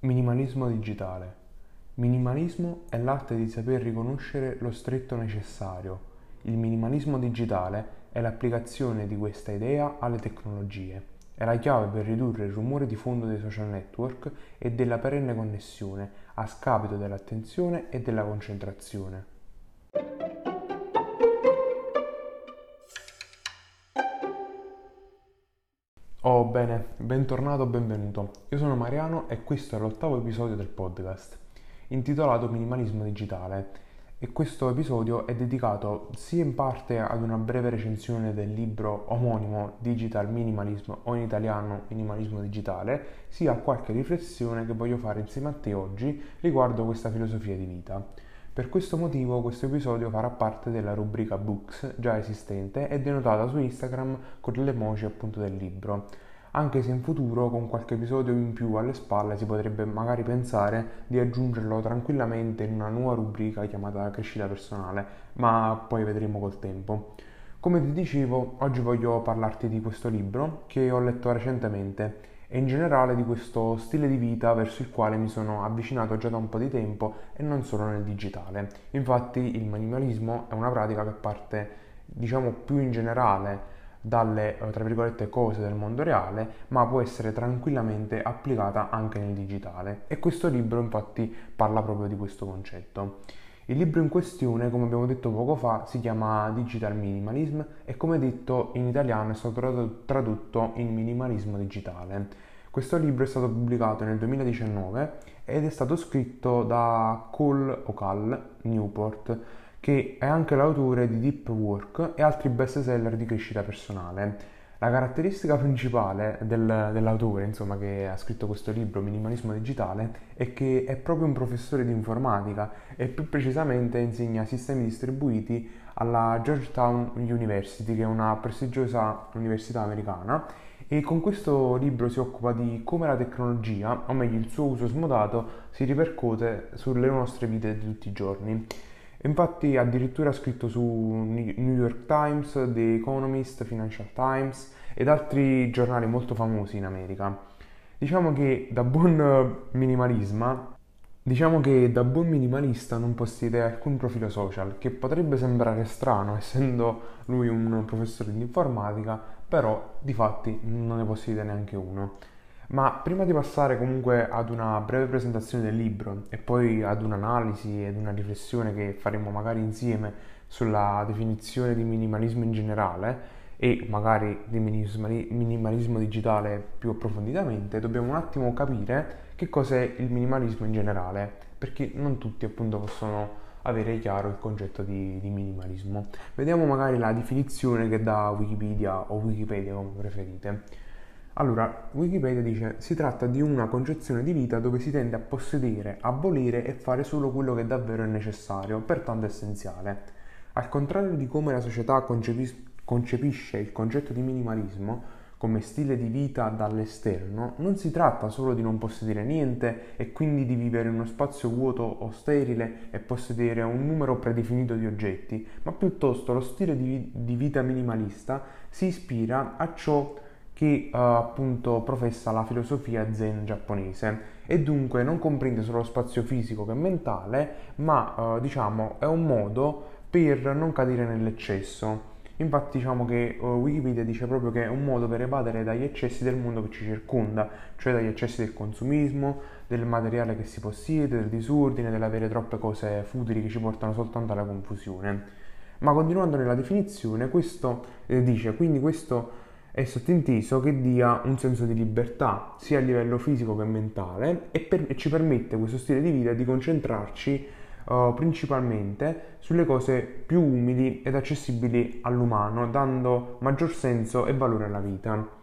Minimalismo digitale. Minimalismo è l'arte di saper riconoscere lo stretto necessario. Il minimalismo digitale è l'applicazione di questa idea alle tecnologie. È la chiave per ridurre il rumore di fondo dei social network e della perenne connessione a scapito dell'attenzione e della concentrazione. Bene, bentornato, benvenuto. Io sono Mariano e questo è l'ottavo episodio del podcast, intitolato Minimalismo Digitale. E questo episodio è dedicato sia in parte ad una breve recensione del libro omonimo Digital Minimalism o in italiano Minimalismo Digitale, sia a qualche riflessione che voglio fare insieme a te oggi riguardo questa filosofia di vita. Per questo motivo questo episodio farà parte della rubrica Books già esistente e denotata su Instagram con le emoji appunto del libro. Anche se in futuro con qualche episodio in più alle spalle si potrebbe magari pensare di aggiungerlo tranquillamente in una nuova rubrica chiamata crescita personale, ma poi vedremo col tempo. Come ti dicevo, oggi voglio parlarti di questo libro che ho letto recentemente e in generale di questo stile di vita verso il quale mi sono avvicinato già da un po' di tempo e non solo nel digitale. Infatti il minimalismo è una pratica che parte diciamo più in generale dalle tra virgolette cose del mondo reale, ma può essere tranquillamente applicata anche nel digitale. E questo libro infatti parla proprio di questo concetto. Il libro in questione, come abbiamo detto poco fa, si chiama Digital Minimalism e come detto in italiano è stato tradotto in minimalismo digitale. Questo libro è stato pubblicato nel 2019 ed è stato scritto da Cole Ocal Newport, che è anche l'autore di Deep Work e altri best seller di crescita personale. La caratteristica principale del, dell'autore, insomma, che ha scritto questo libro, Minimalismo Digitale, è che è proprio un professore di informatica e più precisamente insegna sistemi distribuiti alla Georgetown University, che è una prestigiosa università americana, e con questo libro si occupa di come la tecnologia, o meglio il suo uso smodato, si ripercuote sulle nostre vite di tutti i giorni. Infatti addirittura ha scritto su New York Times, The Economist, Financial Times ed altri giornali molto famosi in America. Diciamo che da buon minimalisma, diciamo che da buon minimalista non possiede alcun profilo social, che potrebbe sembrare strano essendo lui un professore di informatica, però di fatti non ne possiede neanche uno. Ma prima di passare comunque ad una breve presentazione del libro e poi ad un'analisi ed una riflessione che faremo magari insieme sulla definizione di minimalismo in generale e magari di minimalismo digitale più approfonditamente, dobbiamo un attimo capire che cos'è il minimalismo in generale, perché non tutti appunto possono avere chiaro il concetto di, di minimalismo. Vediamo magari la definizione che dà Wikipedia o Wikipedia come preferite. Allora, Wikipedia dice si tratta di una concezione di vita dove si tende a possedere, a volere e fare solo quello che davvero è necessario, pertanto essenziale. Al contrario di come la società concepis- concepisce il concetto di minimalismo come stile di vita dall'esterno, non si tratta solo di non possedere niente e quindi di vivere in uno spazio vuoto o sterile e possedere un numero predefinito di oggetti, ma piuttosto lo stile di, di vita minimalista si ispira a ciò che uh, appunto professa la filosofia zen giapponese e dunque non comprende solo lo spazio fisico che mentale, ma uh, diciamo è un modo per non cadere nell'eccesso. Infatti diciamo che uh, Wikipedia dice proprio che è un modo per evadere dagli eccessi del mondo che ci circonda, cioè dagli eccessi del consumismo, del materiale che si possiede, del disordine, dell'avere troppe cose futili che ci portano soltanto alla confusione. Ma continuando nella definizione, questo eh, dice quindi questo è sottinteso che dia un senso di libertà sia a livello fisico che mentale e, per, e ci permette questo stile di vita di concentrarci uh, principalmente sulle cose più umili ed accessibili all'umano, dando maggior senso e valore alla vita.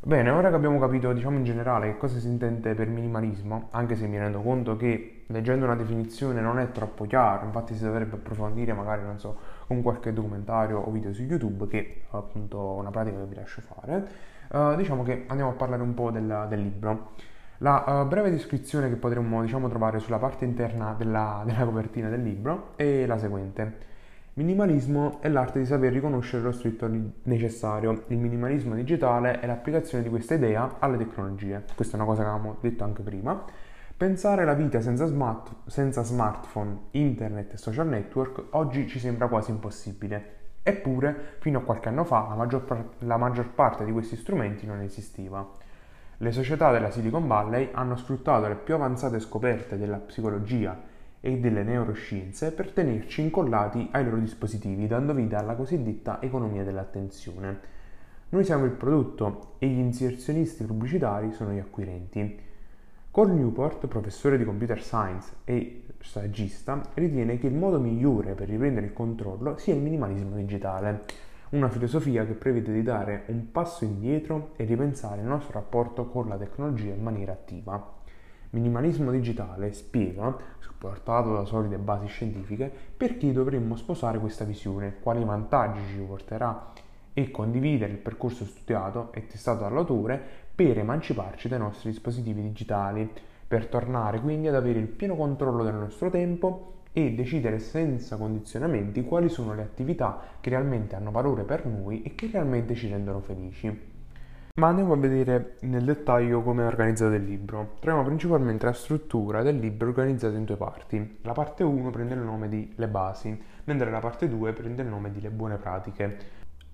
Bene, ora che abbiamo capito, diciamo in generale, che cosa si intende per minimalismo, anche se mi rendo conto che leggendo una definizione non è troppo chiaro, infatti si dovrebbe approfondire magari, non so, con qualche documentario o video su YouTube, che è appunto una pratica che vi lascio fare, uh, diciamo che andiamo a parlare un po' del, del libro. La uh, breve descrizione che potremmo, diciamo, trovare sulla parte interna della, della copertina del libro è la seguente. Minimalismo è l'arte di saper riconoscere lo stretto necessario. Il minimalismo digitale è l'applicazione di questa idea alle tecnologie. Questa è una cosa che avevamo detto anche prima. Pensare la vita senza, smart, senza smartphone, internet e social network oggi ci sembra quasi impossibile. Eppure, fino a qualche anno fa, la maggior, la maggior parte di questi strumenti non esisteva. Le società della Silicon Valley hanno sfruttato le più avanzate scoperte della psicologia e delle neuroscienze per tenerci incollati ai loro dispositivi, dando vita alla cosiddetta economia dell'attenzione. Noi siamo il prodotto e gli inserzionisti pubblicitari sono gli acquirenti. Cole Newport, professore di computer science e saggista, ritiene che il modo migliore per riprendere il controllo sia il minimalismo digitale, una filosofia che prevede di dare un passo indietro e ripensare il nostro rapporto con la tecnologia in maniera attiva. Minimalismo digitale spiega, supportato da solide basi scientifiche, perché dovremmo sposare questa visione, quali vantaggi ci porterà e condividere il percorso studiato e testato dall'autore per emanciparci dai nostri dispositivi digitali, per tornare quindi ad avere il pieno controllo del nostro tempo e decidere senza condizionamenti quali sono le attività che realmente hanno valore per noi e che realmente ci rendono felici. Ma andiamo a vedere nel dettaglio come è organizzato il libro. Troviamo principalmente la struttura del libro organizzata in due parti. La parte 1 prende il nome di Le basi, mentre la parte 2 prende il nome di Le buone pratiche.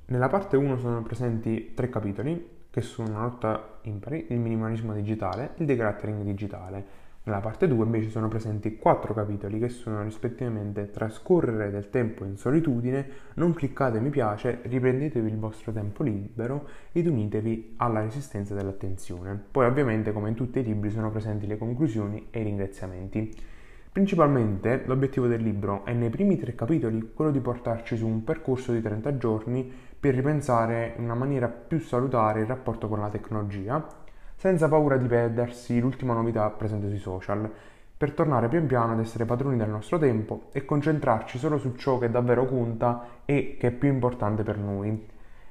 Nella parte 1 sono presenti tre capitoli, che sono una lotta impari, il minimalismo digitale e il decluttering digitale. Nella parte 2 invece sono presenti quattro capitoli che sono rispettivamente trascorrere del tempo in solitudine, non cliccate mi piace, riprendetevi il vostro tempo libero ed unitevi alla resistenza dell'attenzione. Poi ovviamente come in tutti i libri sono presenti le conclusioni e i ringraziamenti. Principalmente l'obiettivo del libro è nei primi tre capitoli quello di portarci su un percorso di 30 giorni per ripensare in una maniera più salutare il rapporto con la tecnologia, senza paura di perdersi l'ultima novità presente sui social, per tornare pian piano ad essere padroni del nostro tempo e concentrarci solo su ciò che davvero conta e che è più importante per noi.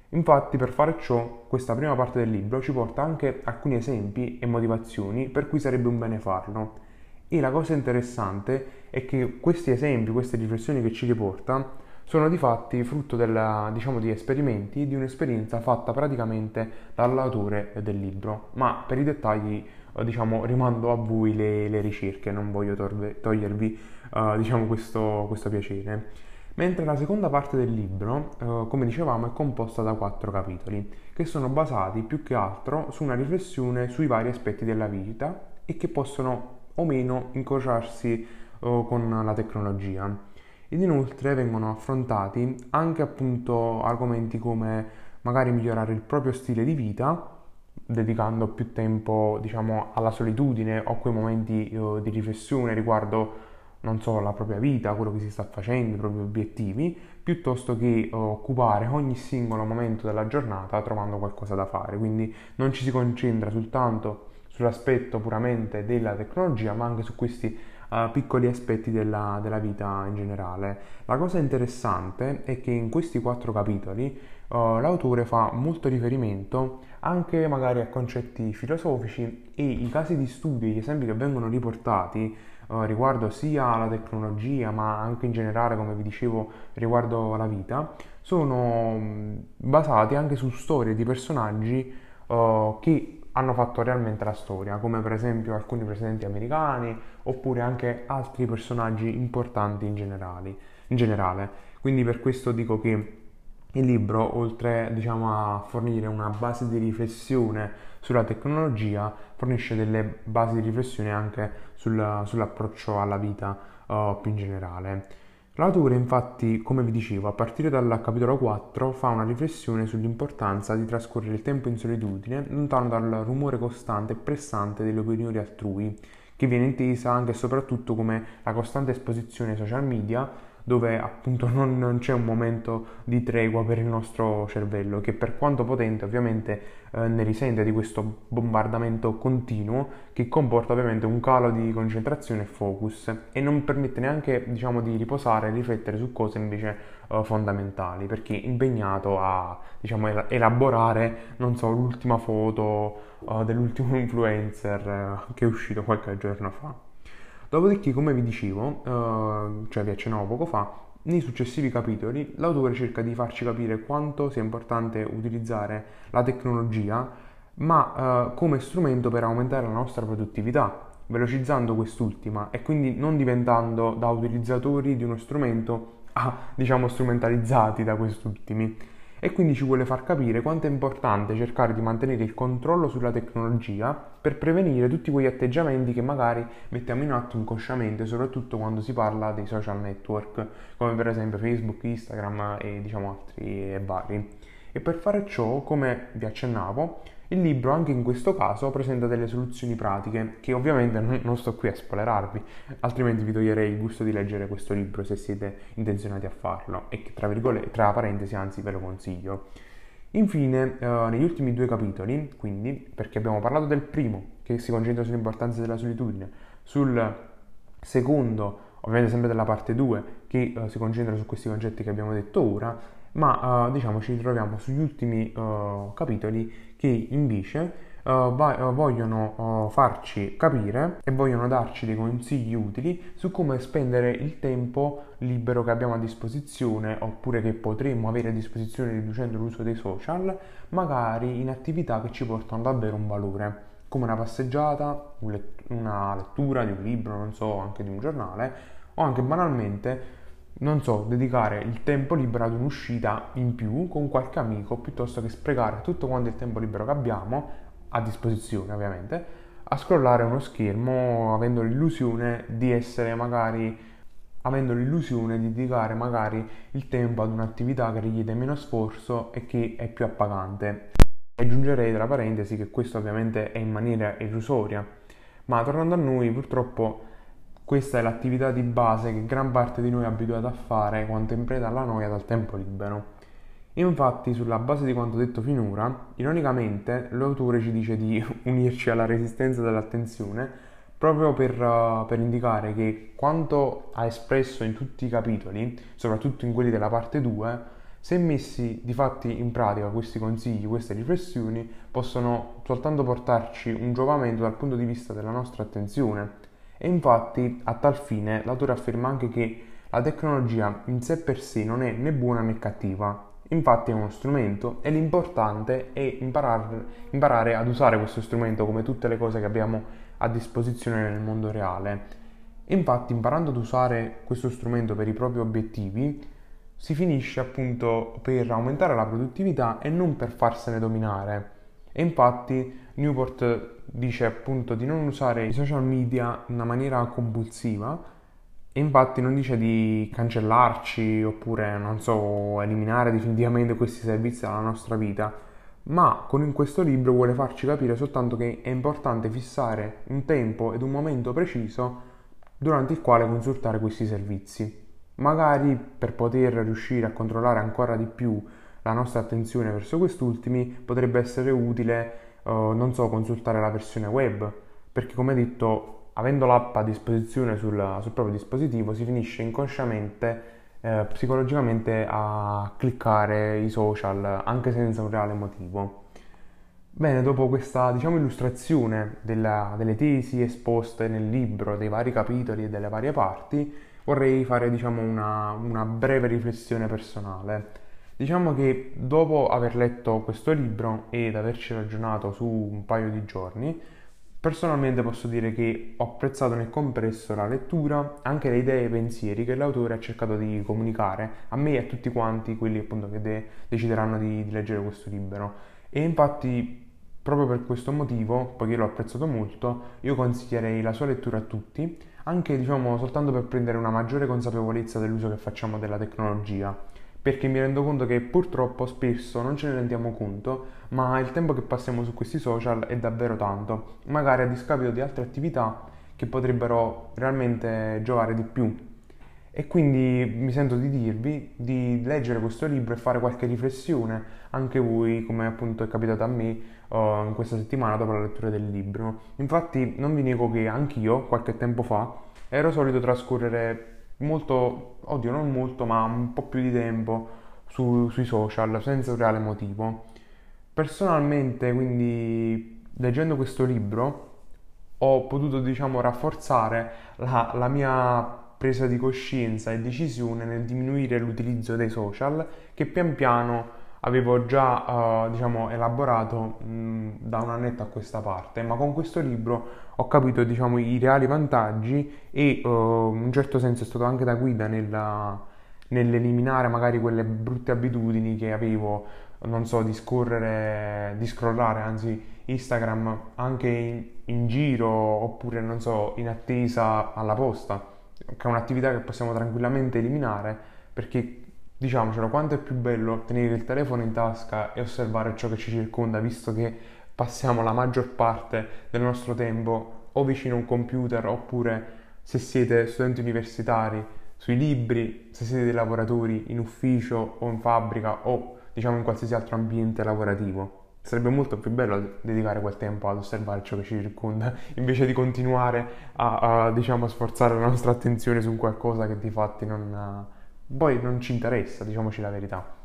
Infatti per fare ciò, questa prima parte del libro ci porta anche alcuni esempi e motivazioni per cui sarebbe un bene farlo e la cosa interessante è che questi esempi, queste riflessioni che ci riporta, sono di fatti frutto della, diciamo, di esperimenti di un'esperienza fatta praticamente dall'autore del libro. Ma per i dettagli, eh, diciamo, rimando a voi le, le ricerche, non voglio torve, togliervi, uh, diciamo, questo, questo, piacere. Mentre la seconda parte del libro, uh, come dicevamo, è composta da quattro capitoli, che sono basati più che altro su una riflessione sui vari aspetti della vita e che possono o meno incrociarsi uh, con la tecnologia. Ed inoltre vengono affrontati anche appunto argomenti come magari migliorare il proprio stile di vita, dedicando più tempo diciamo alla solitudine o quei momenti uh, di riflessione riguardo non so, la propria vita, quello che si sta facendo, i propri obiettivi, piuttosto che uh, occupare ogni singolo momento della giornata trovando qualcosa da fare. Quindi non ci si concentra soltanto sull'aspetto puramente della tecnologia, ma anche su questi piccoli aspetti della, della, vita in generale. La cosa interessante è che in questi quattro capitoli uh, l'autore fa molto riferimento anche magari a concetti filosofici e i casi di studio, gli esempi che vengono riportati uh, riguardo sia alla tecnologia ma anche in generale, come vi dicevo, riguardo la vita, sono basati anche su storie di personaggi che hanno fatto realmente la storia, come per esempio alcuni presidenti americani oppure anche altri personaggi importanti in, generali, in generale. Quindi per questo dico che il libro, oltre diciamo, a fornire una base di riflessione sulla tecnologia, fornisce delle basi di riflessione anche sul, sull'approccio alla vita uh, più in generale. L'autore infatti, come vi dicevo, a partire dal capitolo 4 fa una riflessione sull'importanza di trascorrere il tempo in solitudine, lontano dal rumore costante e pressante delle opinioni altrui, che viene intesa anche e soprattutto come la costante esposizione ai social media dove appunto non, non, c'è un momento di tregua per il nostro cervello che per quanto potente ovviamente eh, ne risente di questo bombardamento continuo che comporta ovviamente un calo di concentrazione e focus e non permette neanche diciamo di riposare e riflettere su cose invece eh, fondamentali perché è impegnato a diciamo elaborare non so l'ultima foto eh, dell'ultimo influencer eh, che è uscito qualche giorno fa. Dopodiché, come vi dicevo, eh, cioè vi accennavo poco fa, nei successivi capitoli l'autore cerca di farci capire quanto sia importante utilizzare la tecnologia, ma eh, come strumento per aumentare la nostra produttività velocizzando quest'ultima e quindi non diventando da utilizzatori di uno strumento a, diciamo, strumentalizzati da quest'ultimi e quindi ci vuole far capire quanto è importante cercare di mantenere il controllo sulla tecnologia per prevenire tutti quegli atteggiamenti che magari mettiamo in atto inconsciamente, soprattutto quando si parla dei social network, come per esempio Facebook, Instagram e diciamo altri e vari. E per fare ciò, come vi accennavo, il libro anche in questo caso presenta delle soluzioni pratiche che ovviamente non sto qui a spoilerarvi, altrimenti vi toglierei il gusto di leggere questo libro se siete intenzionati a farlo e che tra, tra parentesi anzi ve lo consiglio. Infine, eh, negli ultimi due capitoli, quindi, perché abbiamo parlato del primo, che si concentra sull'importanza della solitudine, sul secondo, ovviamente sempre della parte 2, che eh, si concentra su questi concetti che abbiamo detto ora, ma eh, diciamo ci ritroviamo sugli ultimi eh, capitoli che invece Uh, va, vogliono uh, farci capire e vogliono darci dei consigli utili su come spendere il tempo libero che abbiamo a disposizione oppure che potremmo avere a disposizione riducendo l'uso dei social, magari in attività che ci portano davvero un valore, come una passeggiata, una lettura di un libro, non so, anche di un giornale o anche banalmente non so, dedicare il tempo libero ad un'uscita in più con qualche amico piuttosto che sprecare tutto quanto il tempo libero che abbiamo, a disposizione ovviamente, a scrollare uno schermo avendo l'illusione di essere magari avendo l'illusione di dedicare magari il tempo ad un'attività che richiede meno sforzo e che è più appagante. Aggiungerei tra parentesi che questo ovviamente è in maniera illusoria, ma tornando a noi purtroppo questa è l'attività di base che gran parte di noi è abituata a fare quando è in preda alla noia dal tempo libero. Infatti, sulla base di quanto detto finora, ironicamente l'autore ci dice di unirci alla resistenza dell'attenzione proprio per, uh, per, indicare che quanto ha espresso in tutti i capitoli, soprattutto in quelli della parte 2, se messi di fatti in pratica questi consigli, queste riflessioni, possono soltanto portarci un giovamento dal punto di vista della nostra attenzione e infatti a tal fine l'autore afferma anche che la tecnologia in sé per sé non è né buona né cattiva, infatti è uno strumento e l'importante è imparare, imparare ad usare questo strumento come tutte le cose che abbiamo a disposizione nel mondo reale. Infatti imparando ad usare questo strumento per i propri obiettivi si finisce appunto per aumentare la produttività e non per farsene dominare. E infatti Newport dice appunto di non usare i social media in una maniera compulsiva e infatti non dice di cancellarci oppure non so eliminare definitivamente questi servizi dalla nostra vita ma con questo libro vuole farci capire soltanto che è importante fissare un tempo ed un momento preciso durante il quale consultare questi servizi. Magari per poter riuscire a controllare ancora di più la nostra attenzione verso quest'ultimi potrebbe essere utile uh, non so, consultare la versione web, perché come detto, avendo l'app a disposizione sul, sul proprio dispositivo, si finisce inconsciamente, eh, psicologicamente a cliccare i social anche senza un reale motivo. Bene, dopo questa diciamo, illustrazione della, delle tesi esposte nel libro, dei vari capitoli e delle varie parti, vorrei fare diciamo, una, una breve riflessione personale. Diciamo che dopo aver letto questo libro ed averci ragionato su un paio di giorni, personalmente posso dire che ho apprezzato nel compresso la lettura, anche le idee e i pensieri che l'autore ha cercato di comunicare a me e a tutti quanti quelli appunto che de- decideranno di, di leggere questo libro. E infatti proprio per questo motivo, poiché l'ho apprezzato molto, io consiglierei la sua lettura a tutti, anche diciamo soltanto per prendere una maggiore consapevolezza dell'uso che facciamo della tecnologia perché mi rendo conto che purtroppo spesso non ce ne rendiamo conto, ma il tempo che passiamo su questi social è davvero tanto, magari a discapito di altre attività che potrebbero realmente giovare di più. E quindi mi sento di dirvi di leggere questo libro e fare qualche riflessione, anche voi, come appunto è capitato a me uh, in questa settimana dopo la lettura del libro. Infatti non vi nego che anch'io, qualche tempo fa, ero solito trascorrere molto, oddio non molto, ma un po' più di tempo su, sui social senza un reale motivo. Personalmente, quindi, leggendo questo libro, ho potuto, diciamo, rafforzare la, la mia presa di coscienza e decisione nel diminuire l'utilizzo dei social che pian piano avevo già uh, diciamo, elaborato mh, da un annetto a questa parte, ma con questo libro ho capito diciamo, i reali vantaggi e uh, in un certo senso è stato anche da guida nella, nell'eliminare magari quelle brutte abitudini che avevo, non so, di scorrere, di scrollare, anzi Instagram anche in, in giro oppure non so, in attesa alla posta, che è un'attività che possiamo tranquillamente eliminare perché diciamocelo, quanto è più bello tenere il telefono in tasca e osservare ciò che ci circonda, visto che passiamo la maggior parte del nostro tempo o vicino a un computer oppure se siete studenti universitari sui libri, se siete dei lavoratori in ufficio o in fabbrica o diciamo in qualsiasi altro ambiente lavorativo. Sarebbe molto più bello dedicare quel tempo ad osservare ciò che ci circonda, invece di continuare a, a diciamo, sforzare la nostra attenzione su qualcosa che di fatti non, poi non ci interessa, diciamoci la verità.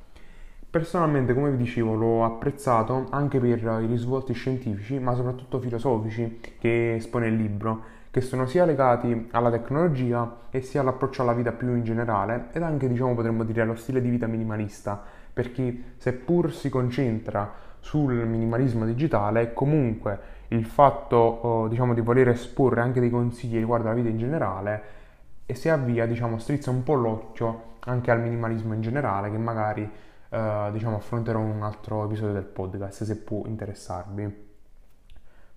Personalmente, come vi dicevo, l'ho apprezzato anche per i risvolti scientifici, ma soprattutto filosofici che espone il libro, che sono sia legati alla tecnologia e sia all'approccio alla vita più in generale ed anche, diciamo, potremmo dire allo stile di vita minimalista, perché seppur si concentra sul minimalismo digitale, comunque il fatto, diciamo, di voler esporre anche dei consigli riguardo alla vita in generale e si avvia, diciamo, strizza un po' l'occhio anche al minimalismo in generale, che magari eh, diciamo, affronterò in un altro episodio del podcast se può interessarvi.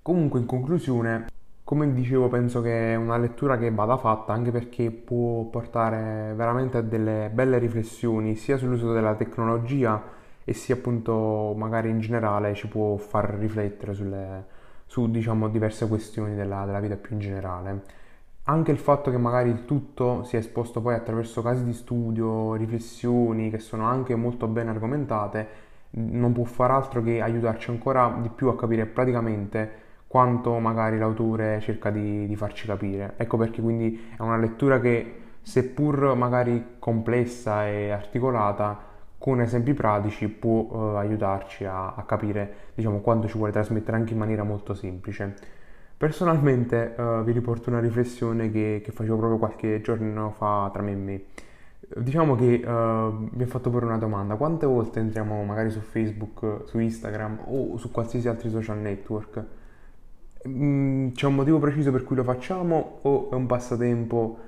Comunque, in conclusione, come dicevo, penso che è una lettura che vada fatta anche perché può portare veramente a delle belle riflessioni sia sull'uso della tecnologia e sia appunto magari in generale ci può far riflettere sulle, su diciamo diverse questioni della, della vita più in generale anche il fatto che magari il tutto sia esposto poi attraverso casi di studio, riflessioni che sono anche molto ben argomentate, non può far altro che aiutarci ancora di più a capire praticamente quanto magari l'autore cerca di, di farci capire. Ecco perché quindi è una lettura che seppur magari complessa e articolata, con esempi pratici può eh, aiutarci a, a capire diciamo, quanto ci vuole trasmettere anche in maniera molto semplice. Personalmente uh, vi riporto una riflessione che, che, facevo proprio qualche giorno fa tra me e me. Diciamo che uh, mi ha fatto porre una domanda, quante volte entriamo magari su Facebook, su Instagram o su qualsiasi altro social network? Mm, c'è un motivo preciso per cui lo facciamo o è un passatempo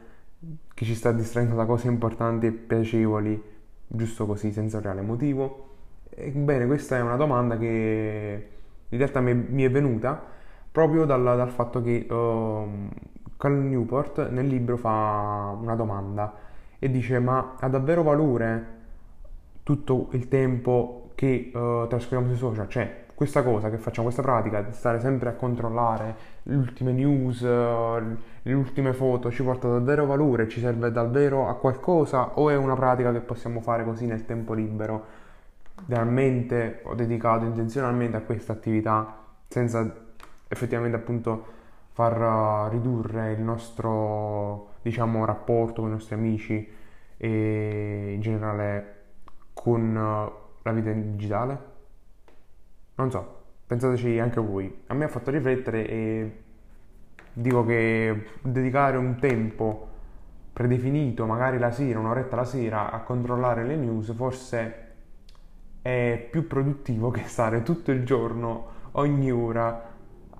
che ci sta distraendo da cose importanti e piacevoli, giusto così, senza un reale motivo? Ebbene, questa è una domanda che in realtà mi è venuta proprio dal, dal fatto che uh, Cal Newport nel libro fa una domanda e dice ma ha davvero valore tutto il tempo che uh, trascorriamo sui social? Cioè questa cosa che facciamo, questa pratica di stare sempre a controllare le ultime news, uh, le ultime foto, ci porta davvero valore? Ci serve davvero a qualcosa? O è una pratica che possiamo fare così nel tempo libero? Realmente ho dedicato intenzionalmente a questa attività senza effettivamente appunto far ridurre il nostro diciamo rapporto con i nostri amici e in generale con la vita digitale? Non so, pensateci anche voi. A me ha fatto riflettere e dico che dedicare un tempo predefinito, magari la sera, un'oretta la sera, a controllare le news, forse è più produttivo che stare tutto il giorno, ogni ora,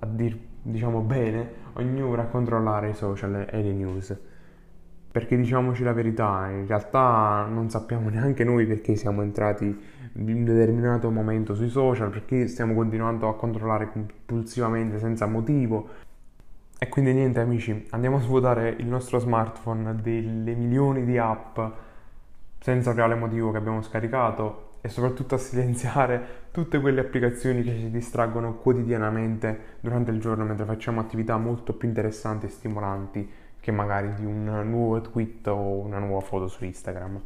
a dir diciamo bene, ora a controllare i social e le news. Perché diciamoci la verità, in realtà non sappiamo neanche noi perché siamo entrati in un determinato momento sui social, perché stiamo continuando a controllare compulsivamente senza motivo. E quindi niente amici, andiamo a svuotare il nostro smartphone delle milioni di app senza reale motivo che abbiamo scaricato e soprattutto a silenziare tutte quelle applicazioni che ci distraggono quotidianamente durante il giorno mentre facciamo attività molto più interessanti e stimolanti che magari di un nuovo tweet o una nuova foto su Instagram.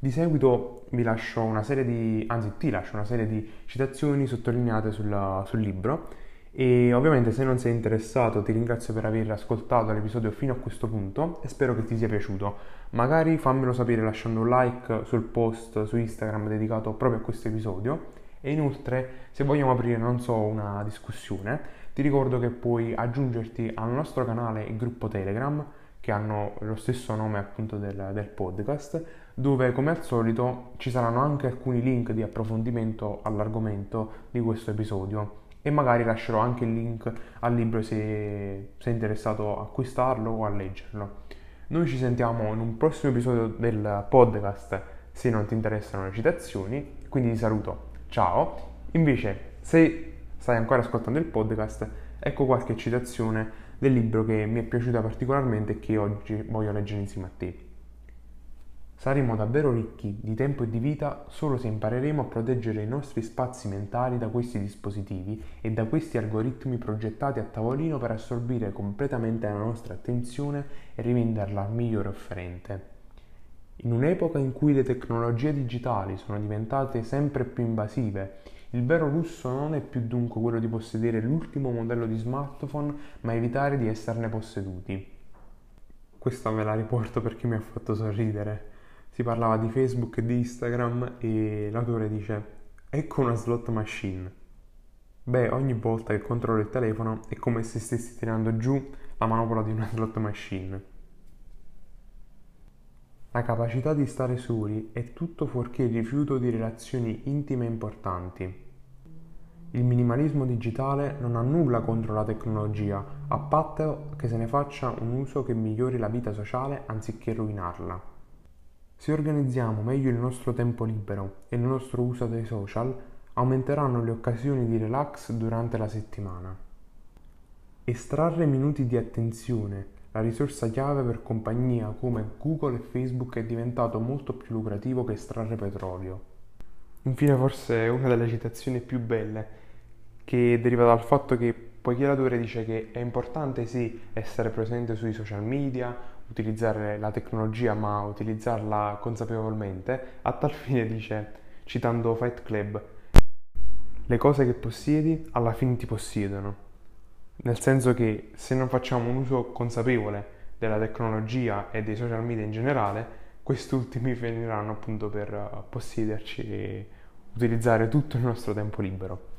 Di seguito vi lascio una serie di, anzi ti lascio una serie di citazioni sottolineate sul, sul libro e ovviamente se non sei interessato ti ringrazio per aver ascoltato l'episodio fino a questo punto e spero che ti sia piaciuto. Magari fammelo sapere lasciando un like sul post su Instagram dedicato proprio a questo episodio e inoltre se vogliamo aprire non so una discussione ti ricordo che puoi aggiungerti al nostro canale e gruppo Telegram che hanno lo stesso nome appunto del, del podcast, dove come al solito ci saranno anche alcuni link di approfondimento all'argomento di questo episodio e magari lascerò anche il link al libro se sei interessato a acquistarlo o a leggerlo. Noi ci sentiamo in un prossimo episodio del podcast se non ti interessano le citazioni, quindi ti saluto, ciao. Invece, se stai ancora ascoltando il podcast, ecco qualche citazione del libro che mi è piaciuta particolarmente e che oggi voglio leggere insieme a te. Saremo davvero ricchi di tempo e di vita solo se impareremo a proteggere i nostri spazi mentali da questi dispositivi e da questi algoritmi progettati a tavolino per assorbire completamente la nostra attenzione e rivenderla al migliore offerente. In un'epoca in cui le tecnologie digitali sono diventate sempre più invasive, il vero lusso non è più dunque quello di possedere l'ultimo modello di smartphone, ma evitare di esserne posseduti. Questa me la riporto perché mi ha fatto sorridere si parlava di Facebook e di Instagram e l'autore dice ecco una slot machine. Beh, ogni volta che controllo il telefono è come se stessi tirando giù la manopola di una slot machine. La capacità di stare soli è tutto fuorché il rifiuto di relazioni intime e importanti. Il minimalismo digitale non ha nulla contro la tecnologia, a patto che se ne faccia un uso che migliori la vita sociale anziché rovinarla. Se organizziamo meglio il nostro tempo libero e il nostro uso dei social, aumenteranno le occasioni di relax durante la settimana. Estrarre minuti di attenzione, la risorsa chiave per compagnia come Google e Facebook è diventato molto più lucrativo che estrarre petrolio. Infine forse una delle citazioni più belle che deriva dal fatto che poiché l'autore dice che è importante sì essere presente sui social media, utilizzare la tecnologia ma utilizzarla consapevolmente, a tal fine dice, citando Fight Club, le cose che possiedi alla fine ti possiedono. Nel senso che se non facciamo un uso consapevole della tecnologia e dei social media in generale, quest'ultimi finiranno appunto per possederci e utilizzare tutto il nostro tempo libero.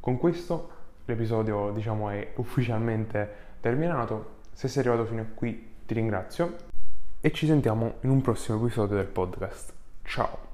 Con questo l'episodio diciamo è ufficialmente terminato. Se sei arrivato fino a qui ti ringrazio e ci sentiamo in un prossimo episodio del podcast. Ciao!